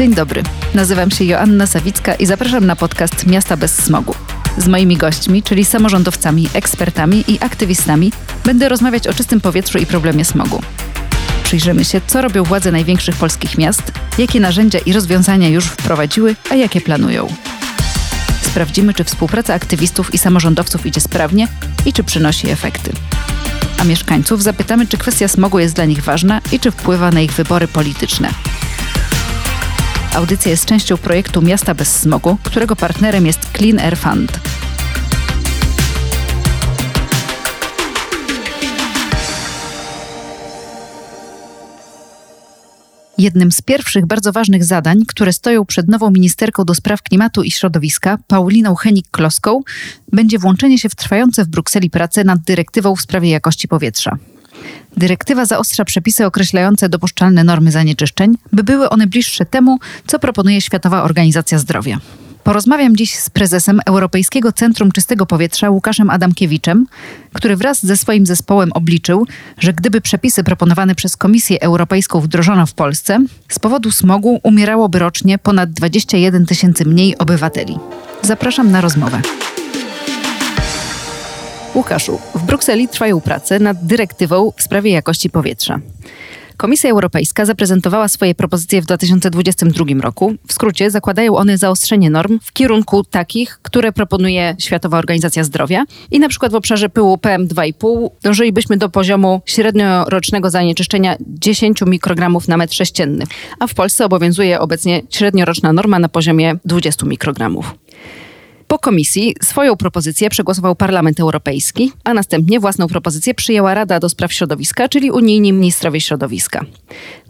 Dzień dobry, nazywam się Joanna Sawicka i zapraszam na podcast Miasta bez smogu. Z moimi gośćmi, czyli samorządowcami, ekspertami i aktywistami, będę rozmawiać o czystym powietrzu i problemie smogu. Przyjrzymy się, co robią władze największych polskich miast, jakie narzędzia i rozwiązania już wprowadziły, a jakie planują. Sprawdzimy, czy współpraca aktywistów i samorządowców idzie sprawnie i czy przynosi efekty. A mieszkańców zapytamy, czy kwestia smogu jest dla nich ważna i czy wpływa na ich wybory polityczne. Audycja jest częścią projektu Miasta bez smogu, którego partnerem jest Clean Air Fund. Jednym z pierwszych bardzo ważnych zadań, które stoją przed nową ministerką do spraw klimatu i środowiska, Pauliną Henik-Kloską, będzie włączenie się w trwające w Brukseli prace nad dyrektywą w sprawie jakości powietrza. Dyrektywa zaostrza przepisy określające dopuszczalne normy zanieczyszczeń, by były one bliższe temu, co proponuje Światowa Organizacja Zdrowia. Porozmawiam dziś z prezesem Europejskiego Centrum Czystego Powietrza Łukaszem Adamkiewiczem, który wraz ze swoim zespołem obliczył, że gdyby przepisy proponowane przez Komisję Europejską wdrożono w Polsce, z powodu smogu umierałoby rocznie ponad 21 tysięcy mniej obywateli. Zapraszam na rozmowę. Łukaszu, w Brukseli trwają prace nad dyrektywą w sprawie jakości powietrza. Komisja Europejska zaprezentowała swoje propozycje w 2022 roku. W skrócie zakładają one zaostrzenie norm w kierunku takich, które proponuje Światowa Organizacja Zdrowia. I na przykład w obszarze pyłu PM2,5 dążylibyśmy do poziomu średniorocznego zanieczyszczenia 10 mikrogramów na metr sześcienny, a w Polsce obowiązuje obecnie średnioroczna norma na poziomie 20 mikrogramów. Po komisji swoją propozycję przegłosował Parlament Europejski, a następnie własną propozycję przyjęła Rada do Spraw Środowiska, czyli unijni ministrowie środowiska.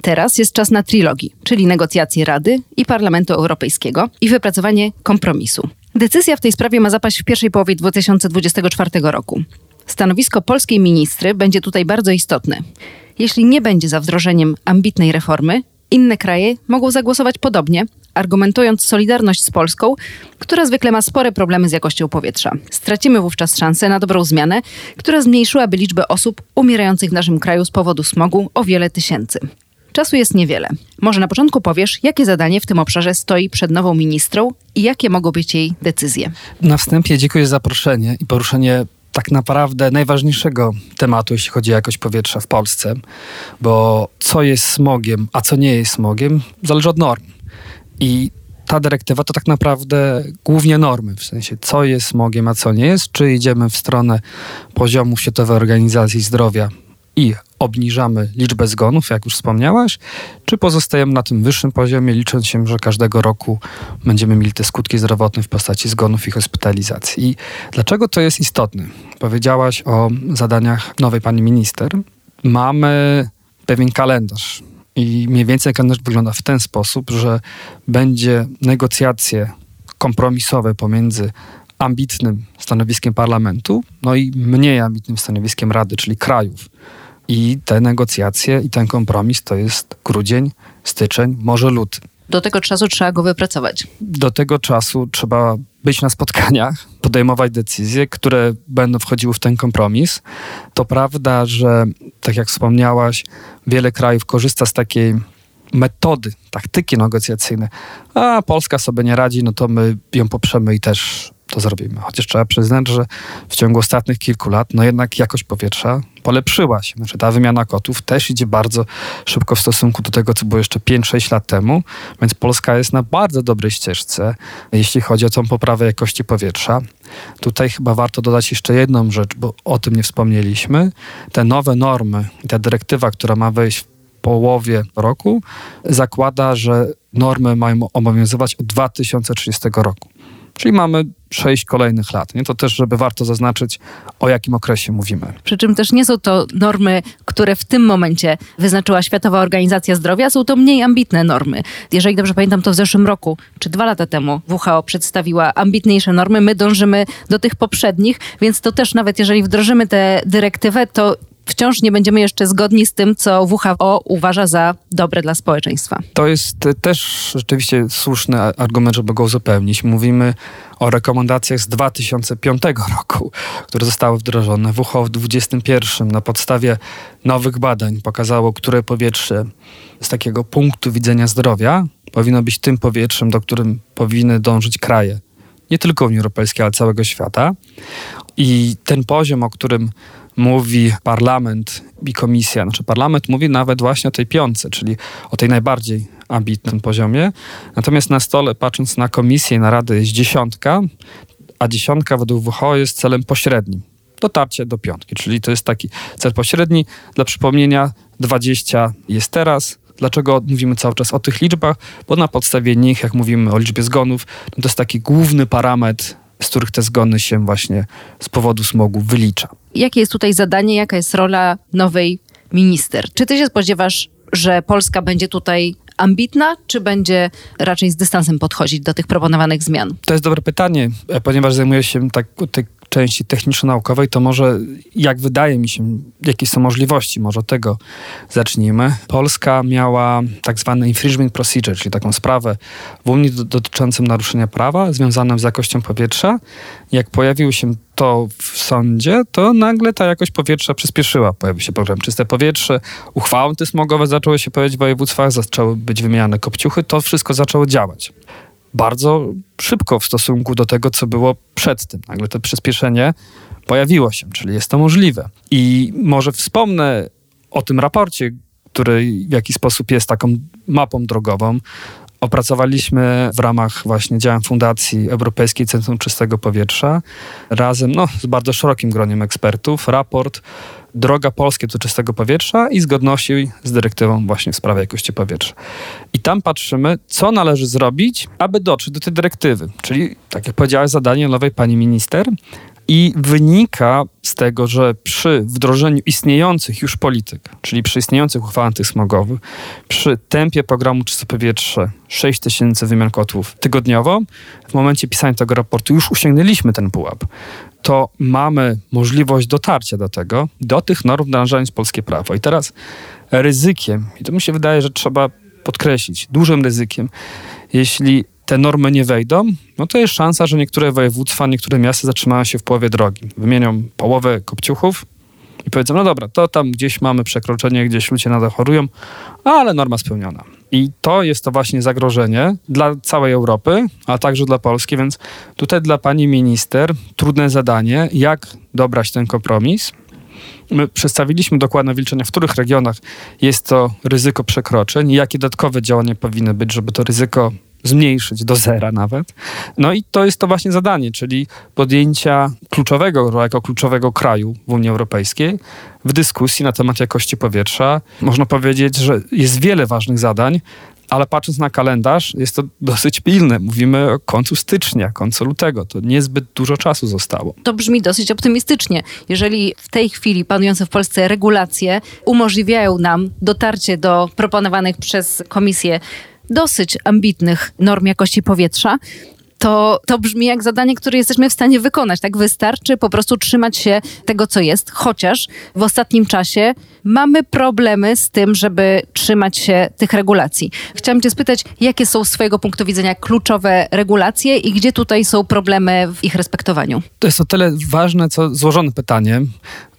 Teraz jest czas na trilogii, czyli negocjacje Rady i Parlamentu Europejskiego i wypracowanie kompromisu. Decyzja w tej sprawie ma zapaść w pierwszej połowie 2024 roku. Stanowisko polskiej ministry będzie tutaj bardzo istotne. Jeśli nie będzie za wdrożeniem ambitnej reformy, inne kraje mogą zagłosować podobnie, argumentując solidarność z Polską, która zwykle ma spore problemy z jakością powietrza. Stracimy wówczas szansę na dobrą zmianę, która zmniejszyłaby liczbę osób umierających w naszym kraju z powodu smogu o wiele tysięcy. Czasu jest niewiele. Może na początku powiesz, jakie zadanie w tym obszarze stoi przed nową ministrą i jakie mogą być jej decyzje? Na wstępie dziękuję za zaproszenie i poruszenie tak naprawdę najważniejszego tematu, jeśli chodzi o jakość powietrza w Polsce, bo co jest smogiem, a co nie jest smogiem, zależy od norm. I ta dyrektywa to tak naprawdę głównie normy, w sensie co jest smogiem, a co nie jest, czy idziemy w stronę poziomu Światowej Organizacji Zdrowia i obniżamy liczbę zgonów, jak już wspomniałaś, czy pozostajemy na tym wyższym poziomie, licząc się, że każdego roku będziemy mieli te skutki zdrowotne w postaci zgonów i hospitalizacji. I dlaczego to jest istotne? Powiedziałaś o zadaniach nowej pani minister. Mamy pewien kalendarz. I mniej więcej kalendarz wygląda w ten sposób, że będzie negocjacje kompromisowe pomiędzy ambitnym stanowiskiem parlamentu, no i mniej ambitnym stanowiskiem Rady, czyli krajów. I te negocjacje i ten kompromis to jest grudzień, styczeń, może luty. Do tego czasu trzeba go wypracować. Do tego czasu trzeba być na spotkaniach, podejmować decyzje, które będą wchodziły w ten kompromis. To prawda, że tak jak wspomniałaś, wiele krajów korzysta z takiej metody, taktyki negocjacyjnej. A Polska sobie nie radzi, no to my ją poprzemy i też to zrobimy. Chociaż trzeba przyznać, że w ciągu ostatnich kilku lat, no jednak jakość powietrza polepszyła się. Znaczy ta wymiana kotów też idzie bardzo szybko w stosunku do tego, co było jeszcze 5-6 lat temu, więc Polska jest na bardzo dobrej ścieżce, jeśli chodzi o tą poprawę jakości powietrza. Tutaj chyba warto dodać jeszcze jedną rzecz, bo o tym nie wspomnieliśmy. Te nowe normy, ta dyrektywa, która ma wejść w połowie roku, zakłada, że normy mają obowiązywać od 2030 roku. Czyli mamy sześć kolejnych lat. Nie? To też, żeby warto zaznaczyć, o jakim okresie mówimy. Przy czym też nie są to normy, które w tym momencie wyznaczyła Światowa Organizacja Zdrowia, są to mniej ambitne normy. Jeżeli dobrze pamiętam, to w zeszłym roku, czy dwa lata temu WHO przedstawiła ambitniejsze normy, my dążymy do tych poprzednich, więc to też nawet jeżeli wdrożymy tę dyrektywę, to wciąż nie będziemy jeszcze zgodni z tym, co WHO uważa za dobre dla społeczeństwa. To jest też rzeczywiście słuszny argument, żeby go uzupełnić. Mówimy o rekomendacjach z 2005 roku, które zostały wdrożone. WHO w 2021 na podstawie nowych badań pokazało, które powietrze z takiego punktu widzenia zdrowia powinno być tym powietrzem, do którym powinny dążyć kraje. Nie tylko Unii Europejskiej, ale całego świata. I ten poziom, o którym mówi parlament i komisja, znaczy parlament mówi nawet właśnie o tej piątce, czyli o tej najbardziej ambitnym poziomie. Natomiast na stole, patrząc na komisję i na radę, jest dziesiątka, a dziesiątka według WHO jest celem pośrednim. Dotarcie do piątki, czyli to jest taki cel pośredni. Dla przypomnienia, 20 jest teraz, Dlaczego mówimy cały czas o tych liczbach? Bo na podstawie nich, jak mówimy o liczbie zgonów, to jest taki główny parametr, z których te zgony się właśnie z powodu smogu wylicza. Jakie jest tutaj zadanie, jaka jest rola nowej minister? Czy ty się spodziewasz, że Polska będzie tutaj ambitna, czy będzie raczej z dystansem podchodzić do tych proponowanych zmian? To jest dobre pytanie, ponieważ zajmuję się tak, tak części techniczno-naukowej, to może jak wydaje mi się, jakie są możliwości, może tego zacznijmy. Polska miała tak zwany infringement procedure, czyli taką sprawę w Unii dotyczącą naruszenia prawa związaną z jakością powietrza. Jak pojawił się to w sądzie, to nagle ta jakość powietrza przyspieszyła. Pojawił się program Czyste Powietrze, uchwały antysmogowe zaczęły się pojawiać w województwach, zaczęły być wymieniane kopciuchy, to wszystko zaczęło działać bardzo szybko w stosunku do tego, co było przed tym. Nagle to przyspieszenie pojawiło się, czyli jest to możliwe. I może wspomnę o tym raporcie, który w jakiś sposób jest taką mapą drogową. Opracowaliśmy w ramach właśnie działań Fundacji Europejskiej Centrum Czystego Powietrza razem no, z bardzo szerokim groniem ekspertów raport droga polskie do czystego powietrza i zgodności z dyrektywą właśnie w sprawie jakości powietrza. I tam patrzymy, co należy zrobić, aby dotrzeć do tej dyrektywy. Czyli, tak jak powiedziałeś, zadanie nowej pani minister, i wynika z tego, że przy wdrożeniu istniejących już polityk, czyli przy istniejących uchwałach antysmogowych, przy tempie programu Czyste Powietrze 6 tysięcy wymian kotłów tygodniowo, w momencie pisania tego raportu już usiągnęliśmy ten pułap to mamy możliwość dotarcia do tego, do tych norm wdrażając polskie prawo. I teraz ryzykiem, i to mi się wydaje, że trzeba podkreślić, dużym ryzykiem, jeśli te normy nie wejdą, no to jest szansa, że niektóre województwa, niektóre miasta zatrzymają się w połowie drogi. Wymienią połowę kopciuchów i powiedzą, no dobra, to tam gdzieś mamy przekroczenie, gdzieś ludzie nadal chorują, ale norma spełniona. I to jest to właśnie zagrożenie dla całej Europy, a także dla Polski, więc tutaj dla pani minister trudne zadanie, jak dobrać ten kompromis. My przedstawiliśmy dokładne wyliczenia, w których regionach jest to ryzyko przekroczeń i jakie dodatkowe działania powinny być, żeby to ryzyko zmniejszyć do zera nawet. No i to jest to właśnie zadanie, czyli podjęcia kluczowego, jako kluczowego kraju w Unii Europejskiej w dyskusji na temat jakości powietrza. Można powiedzieć, że jest wiele ważnych zadań, ale patrząc na kalendarz, jest to dosyć pilne. Mówimy o końcu stycznia, końcu lutego. To niezbyt dużo czasu zostało. To brzmi dosyć optymistycznie. Jeżeli w tej chwili panujące w Polsce regulacje umożliwiają nam dotarcie do proponowanych przez Komisję dosyć ambitnych norm jakości powietrza, to, to brzmi jak zadanie, które jesteśmy w stanie wykonać. Tak wystarczy po prostu trzymać się tego, co jest, chociaż w ostatnim czasie mamy problemy z tym, żeby trzymać się tych regulacji. Chciałam Cię spytać, jakie są z Twojego punktu widzenia kluczowe regulacje i gdzie tutaj są problemy w ich respektowaniu? To jest o tyle ważne, co złożone pytanie,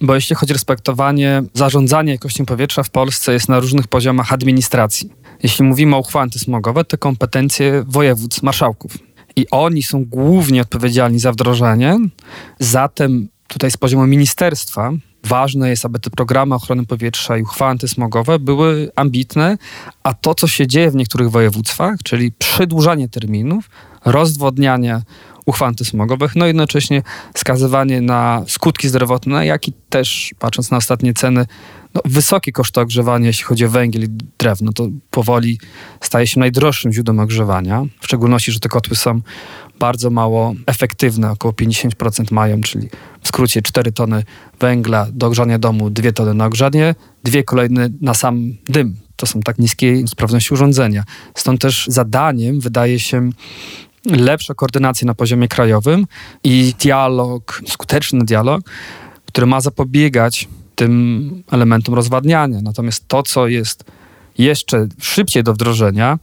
bo jeśli chodzi o respektowanie, zarządzanie jakością powietrza w Polsce jest na różnych poziomach administracji. Jeśli mówimy o uchwałach antysmogowe, to kompetencje województw, marszałków. I oni są głównie odpowiedzialni za wdrożenie. Zatem tutaj z poziomu ministerstwa ważne jest, aby te programy ochrony powietrza i uchwały antysmogowe były ambitne, a to, co się dzieje w niektórych województwach, czyli przedłużanie terminów, rozdwodnianie uchwał antysmogowych, no i jednocześnie skazywanie na skutki zdrowotne, jak i też, patrząc na ostatnie ceny, no, wysokie koszty ogrzewania, jeśli chodzi o węgiel i drewno, to powoli staje się najdroższym źródłem ogrzewania, w szczególności, że te kotły są bardzo mało efektywne, około 50% mają, czyli w skrócie 4 tony węgla do ogrzania domu, 2 tony na ogrzanie, dwie kolejne na sam dym. To są tak niskie sprawności urządzenia. Stąd też zadaniem wydaje się lepsza koordynacja na poziomie krajowym i dialog, skuteczny dialog, który ma zapobiegać tym elementom rozwadniania. Natomiast to, co jest jeszcze szybciej do wdrożenia,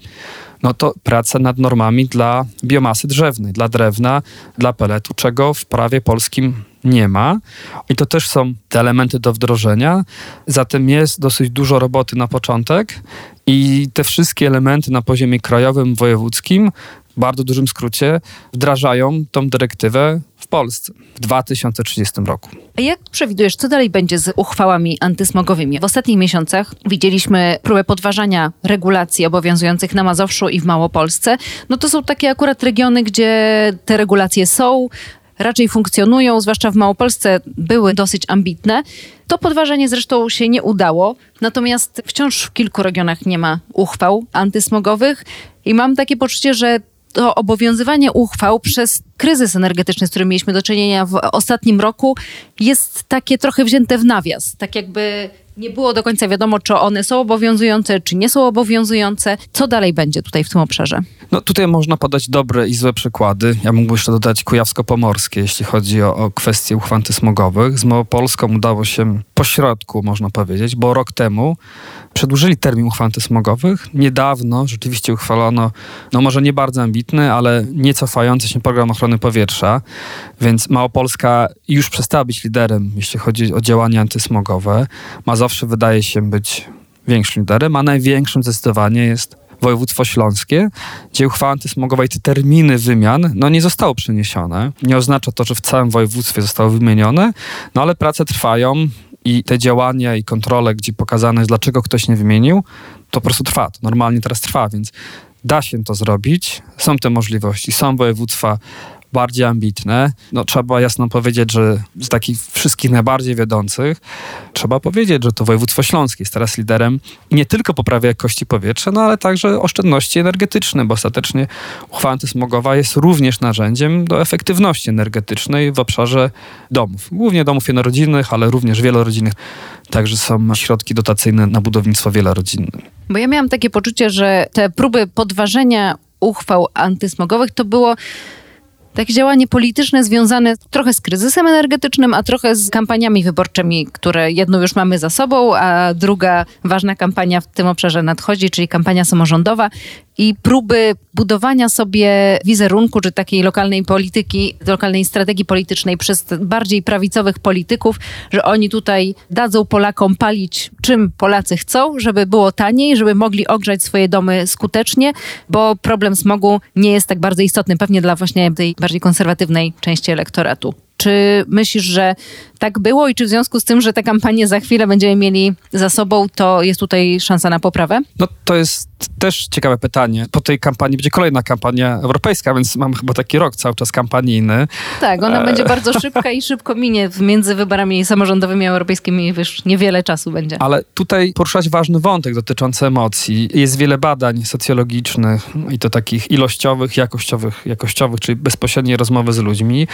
no to praca nad normami dla biomasy drzewnej, dla drewna, dla peletu, czego w prawie polskim nie ma. I to też są te elementy do wdrożenia. Zatem jest dosyć dużo roboty na początek i te wszystkie elementy na poziomie krajowym, wojewódzkim, bardzo dużym skrócie, wdrażają tą dyrektywę w Polsce w 2030 roku. A jak przewidujesz, co dalej będzie z uchwałami antysmogowymi? W ostatnich miesiącach widzieliśmy próbę podważania regulacji obowiązujących na Mazowszu i w Małopolsce. No to są takie akurat regiony, gdzie te regulacje są, raczej funkcjonują, zwłaszcza w Małopolsce były dosyć ambitne. To podważenie zresztą się nie udało, natomiast wciąż w kilku regionach nie ma uchwał antysmogowych i mam takie poczucie, że to obowiązywanie uchwał przez kryzys energetyczny, z którym mieliśmy do czynienia w ostatnim roku, jest takie trochę wzięte w nawias. Tak jakby nie było do końca wiadomo, czy one są obowiązujące, czy nie są obowiązujące. Co dalej będzie tutaj w tym obszarze? No tutaj można podać dobre i złe przykłady. Ja mógłbym jeszcze dodać kujawsko-pomorskie, jeśli chodzi o, o kwestie uchwał antysmogowych. Z Małopolską udało się pośrodku, można powiedzieć, bo rok temu przedłużyli termin uchwał antysmogowych. Niedawno rzeczywiście uchwalono, no może nie bardzo ambitny, ale nie cofający się program ochrony powietrza, więc Małopolska już przestała być liderem, jeśli chodzi o działania antysmogowe. Mazowsze wydaje się być większym liderem, a największym zdecydowanie jest województwo śląskie, gdzie uchwała antysmogowa i te terminy wymian no, nie zostały przeniesione. Nie oznacza to, że w całym województwie zostały wymienione, no ale prace trwają i te działania i kontrole, gdzie pokazane jest, dlaczego ktoś nie wymienił, to po prostu trwa. To normalnie teraz trwa, więc da się to zrobić. Są te możliwości. Są województwa bardziej ambitne. No, trzeba jasno powiedzieć, że z takich wszystkich najbardziej wiodących trzeba powiedzieć, że to województwo śląskie jest teraz liderem nie tylko poprawia jakości powietrza, no ale także oszczędności energetyczne, bo ostatecznie uchwała antysmogowa jest również narzędziem do efektywności energetycznej w obszarze domów. Głównie domów jednorodzinnych, ale również wielorodzinnych. Także są środki dotacyjne na budownictwo wielorodzinne. Bo ja miałam takie poczucie, że te próby podważenia uchwał antysmogowych to było takie działanie polityczne związane trochę z kryzysem energetycznym, a trochę z kampaniami wyborczymi, które jedną już mamy za sobą, a druga ważna kampania w tym obszarze nadchodzi, czyli kampania samorządowa i próby budowania sobie wizerunku, czy takiej lokalnej polityki, lokalnej strategii politycznej przez bardziej prawicowych polityków, że oni tutaj dadzą Polakom palić czym Polacy chcą, żeby było taniej, żeby mogli ogrzać swoje domy skutecznie, bo problem smogu nie jest tak bardzo istotny, pewnie dla właśnie tej bardziej konserwatywnej części elektoratu. Czy myślisz, że tak było i czy w związku z tym, że tę kampanię za chwilę będziemy mieli za sobą, to jest tutaj szansa na poprawę? No to jest też ciekawe pytanie. Po tej kampanii będzie kolejna kampania europejska, więc mam chyba taki rok cały czas kampanijny. Tak, ona e... będzie bardzo szybka i szybko minie. Między wyborami samorządowymi a europejskimi już niewiele czasu będzie. Ale tutaj poruszać ważny wątek dotyczący emocji. Jest wiele badań socjologicznych i to takich ilościowych, jakościowych, jakościowych, czyli bezpośredniej rozmowy z ludźmi.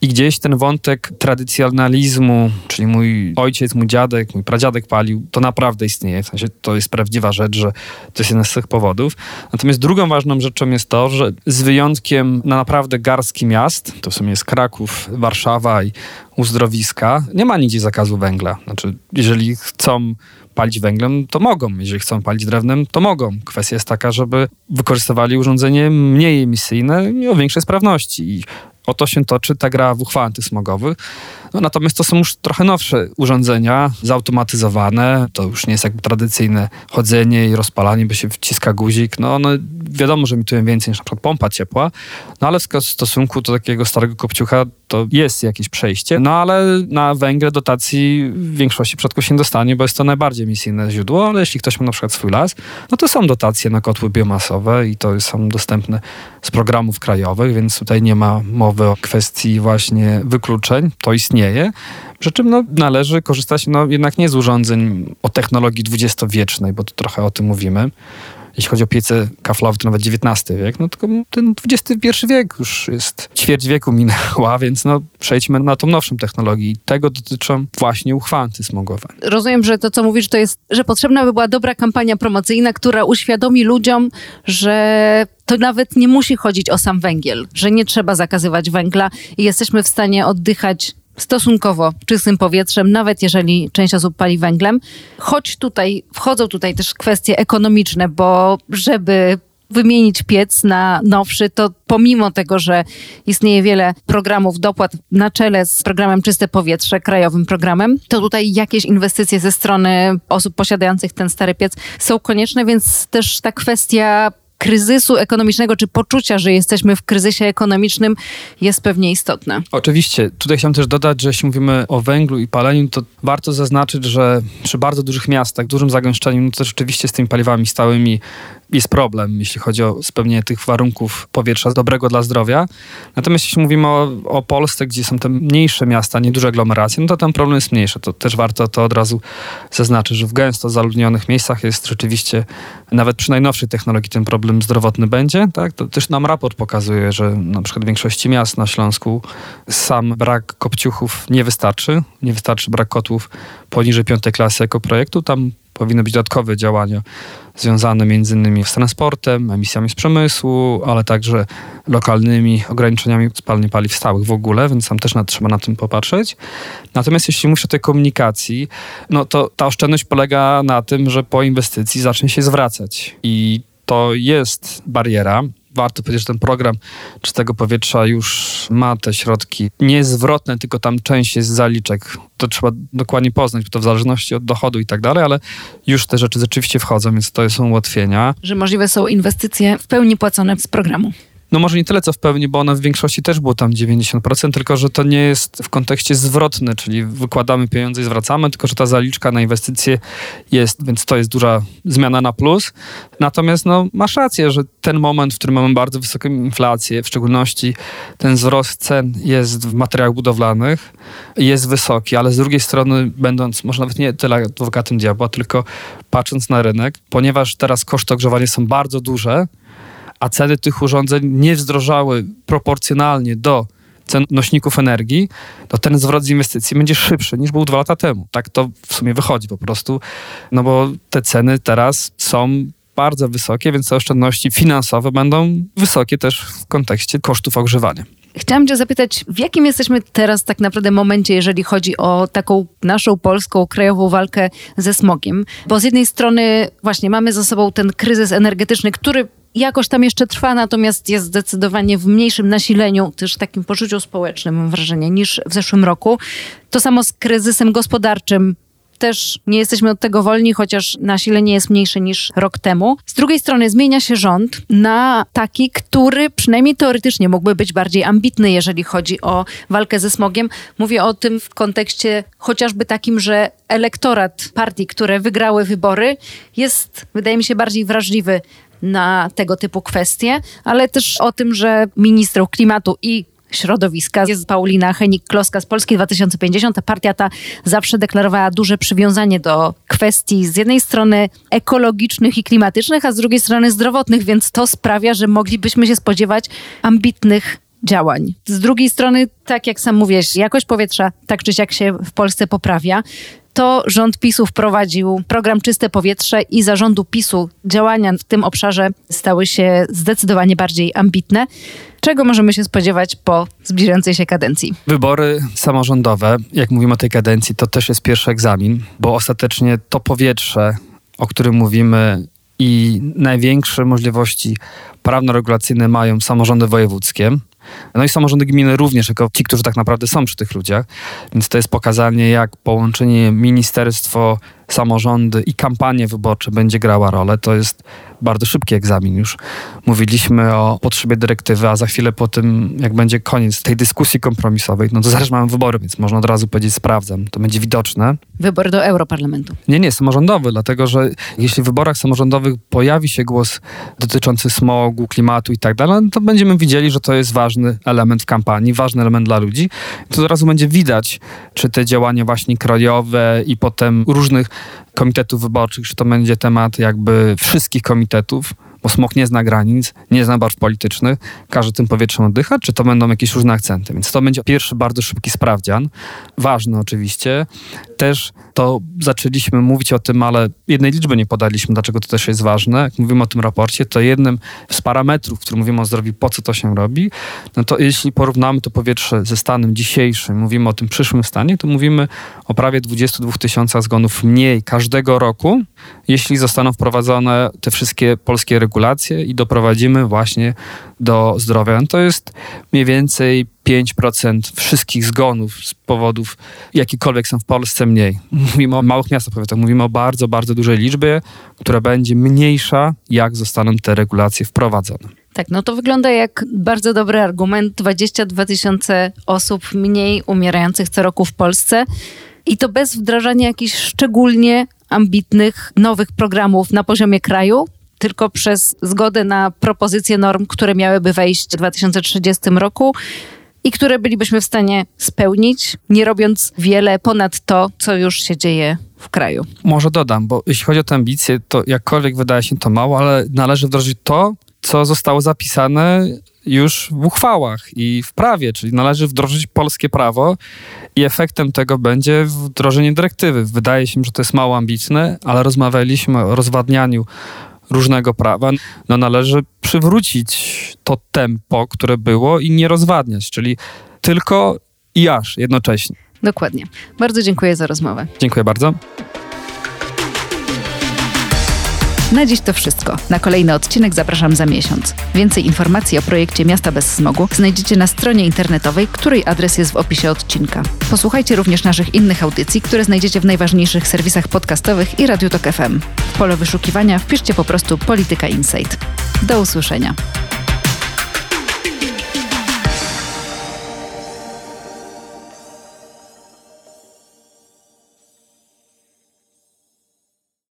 I gdzieś ten wątek tradycjonalizmu, czyli mój ojciec, mój dziadek, mój pradziadek palił, to naprawdę istnieje. W sensie to jest prawdziwa rzecz, że to jest jeden z tych powodów. Natomiast drugą ważną rzeczą jest to, że z wyjątkiem na naprawdę garstki miast, to w sumie jest Kraków, Warszawa i uzdrowiska, nie ma nigdzie zakazu węgla. Znaczy, jeżeli chcą palić węglem, to mogą. Jeżeli chcą palić drewnem, to mogą. Kwestia jest taka, żeby wykorzystywali urządzenie mniej emisyjne i o większej sprawności. I o to się toczy ta gra w uchwałach antysmogowych. No, natomiast to są już trochę nowsze urządzenia, zautomatyzowane. To już nie jest jakby tradycyjne chodzenie i rozpalanie, by się wciska guzik. No one wiadomo, że emitują więcej niż na przykład pompa ciepła, no ale w stosunku do takiego starego kopciucha to jest jakieś przejście. No ale na węgiel dotacji w większości przypadku się nie dostanie, bo jest to najbardziej emisyjne źródło, ale jeśli ktoś ma na przykład swój las, no to są dotacje na kotły biomasowe i to są dostępne z programów krajowych, więc tutaj nie ma mowy o kwestii właśnie wykluczeń. To istnieje. Przy czym no, należy korzystać no, jednak nie z urządzeń o technologii dwudziestowiecznej, bo to trochę o tym mówimy, jeśli chodzi o piece kaflowe, to nawet XIX wiek, no tylko ten XXI wiek już jest ćwierć wieku minęła, więc no przejdźmy na tą nowszą technologię. Tego dotyczą właśnie uchwały antysmogowe. Rozumiem, że to, co mówisz, to jest, że potrzebna by była dobra kampania promocyjna, która uświadomi ludziom, że to nawet nie musi chodzić o sam węgiel, że nie trzeba zakazywać węgla i jesteśmy w stanie oddychać stosunkowo czystym powietrzem, nawet jeżeli część osób pali węglem. Choć tutaj wchodzą tutaj też kwestie ekonomiczne, bo żeby wymienić piec na nowszy, to pomimo tego, że istnieje wiele programów dopłat na czele z programem Czyste Powietrze, krajowym programem, to tutaj jakieś inwestycje ze strony osób posiadających ten stary piec są konieczne, więc też ta kwestia kryzysu ekonomicznego, czy poczucia, że jesteśmy w kryzysie ekonomicznym, jest pewnie istotne. Oczywiście. Tutaj chciałem też dodać, że jeśli mówimy o węglu i paleniu, to warto zaznaczyć, że przy bardzo dużych miastach, dużym zagęszczeniu, no to rzeczywiście z tymi paliwami stałymi jest problem, jeśli chodzi o spełnienie tych warunków powietrza dobrego dla zdrowia. Natomiast jeśli mówimy o, o Polsce, gdzie są te mniejsze miasta, nieduże aglomeracje, no to ten problem jest mniejszy. To też warto to od razu zaznaczyć, że w gęsto zaludnionych miejscach jest rzeczywiście, nawet przy najnowszej technologii ten problem zdrowotny będzie. Tak? To też nam raport pokazuje, że na przykład w większości miast na Śląsku sam brak kopciuchów nie wystarczy. Nie wystarczy brak kotłów poniżej piątej klasy jako projektu. Tam powinny być dodatkowe działania związane między innymi z transportem, emisjami z przemysłu, ale także lokalnymi ograniczeniami spalania paliw stałych w ogóle, więc tam też na, trzeba na tym popatrzeć. Natomiast jeśli mówisz o tej komunikacji, no to ta oszczędność polega na tym, że po inwestycji zacznie się zwracać i to jest bariera, warto powiedzieć, że ten program czystego powietrza już ma te środki niezwrotne, tylko tam część jest zaliczek. To trzeba dokładnie poznać, bo to w zależności od dochodu i tak dalej, ale już te rzeczy rzeczywiście wchodzą, więc to są ułatwienia. Że możliwe są inwestycje w pełni płacone z programu. No może nie tyle co w pełni, bo one w większości też było tam 90%, tylko że to nie jest w kontekście zwrotny, czyli wykładamy pieniądze i zwracamy, tylko że ta zaliczka na inwestycje jest, więc to jest duża zmiana na plus. Natomiast no, masz rację, że ten moment, w którym mamy bardzo wysoką inflację, w szczególności ten wzrost cen jest w materiałach budowlanych, jest wysoki, ale z drugiej strony będąc, może nawet nie tyle adwokatem diabła, tylko patrząc na rynek, ponieważ teraz koszty ogrzewania są bardzo duże, a ceny tych urządzeń nie wzdrożały proporcjonalnie do cen nośników energii, to ten zwrot z inwestycji będzie szybszy niż był dwa lata temu. Tak to w sumie wychodzi po prostu, no bo te ceny teraz są bardzo wysokie, więc te oszczędności finansowe będą wysokie też w kontekście kosztów ogrzewania. Chciałam Cię zapytać, w jakim jesteśmy teraz tak naprawdę momencie, jeżeli chodzi o taką naszą polską krajową walkę ze smogiem? Bo z jednej strony właśnie mamy za sobą ten kryzys energetyczny, który jakoś tam jeszcze trwa, natomiast jest zdecydowanie w mniejszym nasileniu, też takim poczuciu społecznym, mam wrażenie, niż w zeszłym roku. To samo z kryzysem gospodarczym. Też nie jesteśmy od tego wolni, chociaż nasilenie jest mniejsze niż rok temu. Z drugiej strony zmienia się rząd na taki, który przynajmniej teoretycznie mógłby być bardziej ambitny, jeżeli chodzi o walkę ze smogiem. Mówię o tym w kontekście chociażby takim, że elektorat partii, które wygrały wybory, jest, wydaje mi się, bardziej wrażliwy na tego typu kwestie, ale też o tym, że ministrą klimatu i środowiska jest Paulina Henik-Kloska z Polski 2050. Ta partia ta zawsze deklarowała duże przywiązanie do kwestii z jednej strony ekologicznych i klimatycznych, a z drugiej strony zdrowotnych, więc to sprawia, że moglibyśmy się spodziewać ambitnych działań. Z drugiej strony, tak jak sam mówisz, jakość powietrza tak czy siak się w Polsce poprawia to rząd PiSu wprowadził program Czyste Powietrze i zarządu PiSu działania w tym obszarze stały się zdecydowanie bardziej ambitne. Czego możemy się spodziewać po zbliżającej się kadencji? Wybory samorządowe, jak mówimy o tej kadencji, to też jest pierwszy egzamin, bo ostatecznie to powietrze, o którym mówimy, i największe możliwości prawno-regulacyjne mają samorządy wojewódzkie. No i samorządy gminy również, jako ci, którzy tak naprawdę są przy tych ludziach. Więc to jest pokazanie, jak połączenie ministerstwo, samorządy i kampanie wyborcze będzie grała rolę. To jest bardzo szybki egzamin już. Mówiliśmy o potrzebie dyrektywy, a za chwilę po tym, jak będzie koniec tej dyskusji kompromisowej, no to zaraz mamy wybory, więc można od razu powiedzieć sprawdzam. To będzie widoczne. Wybory do Europarlamentu. Nie, nie, samorządowy, dlatego że jeśli w wyborach samorządowych pojawi się głos dotyczący smogu, klimatu i tak dalej, no to będziemy widzieli, że to jest ważny element w kampanii, ważny element dla ludzi. To od razu będzie widać, czy te działania właśnie krajowe i potem różnych komitetów wyborczych, czy to będzie temat jakby wszystkich komitetów, bo smog nie zna granic, nie zna barw politycznych, każdy tym powietrzem oddycha, czy to będą jakieś różne akcenty. Więc to będzie pierwszy bardzo szybki sprawdzian, ważny oczywiście. Też to zaczęliśmy mówić o tym, ale jednej liczby nie podaliśmy, dlaczego to też jest ważne. Jak mówimy o tym raporcie, to jednym z parametrów, który mówimy o zdrowiu, po co to się robi, no to jeśli porównamy to powietrze ze stanem dzisiejszym, mówimy o tym przyszłym stanie, to mówimy o prawie 22 tysiącach zgonów mniej każdego roku, jeśli zostaną wprowadzone te wszystkie polskie i doprowadzimy właśnie do zdrowia. No to jest mniej więcej 5% wszystkich zgonów z powodów jakikolwiek są w Polsce mniej. Mówimy o małych miastach powiatach, mówimy o bardzo, bardzo dużej liczbie, która będzie mniejsza, jak zostaną te regulacje wprowadzone. Tak, no to wygląda jak bardzo dobry argument. 22 tysiące osób mniej umierających co roku w Polsce i to bez wdrażania jakichś szczególnie ambitnych nowych programów na poziomie kraju, tylko przez zgodę na propozycje norm, które miałyby wejść w 2030 roku i które bylibyśmy w stanie spełnić, nie robiąc wiele ponad to, co już się dzieje w kraju. Może dodam, bo jeśli chodzi o te ambicje, to jakkolwiek wydaje się to mało, ale należy wdrożyć to, co zostało zapisane już w uchwałach i w prawie, czyli należy wdrożyć polskie prawo i efektem tego będzie wdrożenie dyrektywy. Wydaje się, że to jest mało ambitne, ale rozmawialiśmy o rozwadnianiu różnego prawa. No należy przywrócić to tempo, które było i nie rozwadniać, czyli tylko i aż jednocześnie. Dokładnie. Bardzo dziękuję za rozmowę. Dziękuję bardzo. Na dziś to wszystko. Na kolejny odcinek zapraszam za miesiąc. Więcej informacji o projekcie Miasta bez smogu znajdziecie na stronie internetowej, której adres jest w opisie odcinka. Posłuchajcie również naszych innych audycji, które znajdziecie w najważniejszych serwisach podcastowych i Radiu Tok FM. W pole wyszukiwania wpiszcie po prostu Polityka Insight. Do usłyszenia.